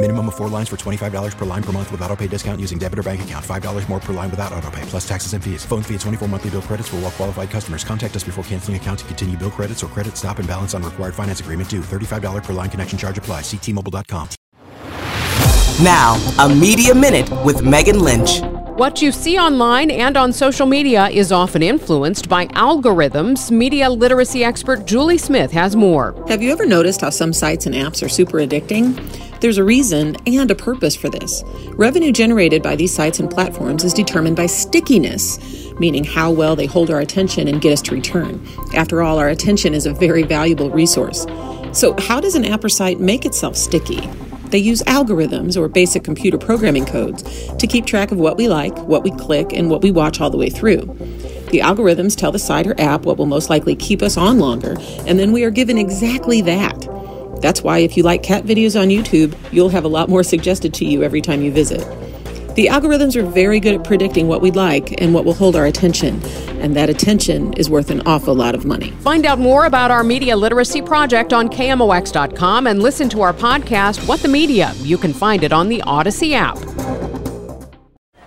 Minimum of four lines for $25 per line per month with auto pay discount using debit or bank account. $5 more per line without auto pay, plus taxes and fees. Phone fee at 24 monthly bill credits for all well qualified customers. Contact us before canceling account to continue bill credits or credit stop and balance on required finance agreement due. $35 per line connection charge apply. Ctmobile.com. Now, a media minute with Megan Lynch. What you see online and on social media is often influenced by algorithms. Media literacy expert Julie Smith has more. Have you ever noticed how some sites and apps are super addicting? There's a reason and a purpose for this. Revenue generated by these sites and platforms is determined by stickiness, meaning how well they hold our attention and get us to return. After all, our attention is a very valuable resource. So, how does an app or site make itself sticky? They use algorithms or basic computer programming codes to keep track of what we like, what we click, and what we watch all the way through. The algorithms tell the site or app what will most likely keep us on longer, and then we are given exactly that. That's why if you like cat videos on YouTube, you'll have a lot more suggested to you every time you visit. The algorithms are very good at predicting what we'd like and what will hold our attention, and that attention is worth an awful lot of money. Find out more about our media literacy project on KMOX.com and listen to our podcast, What the Media. You can find it on the Odyssey app.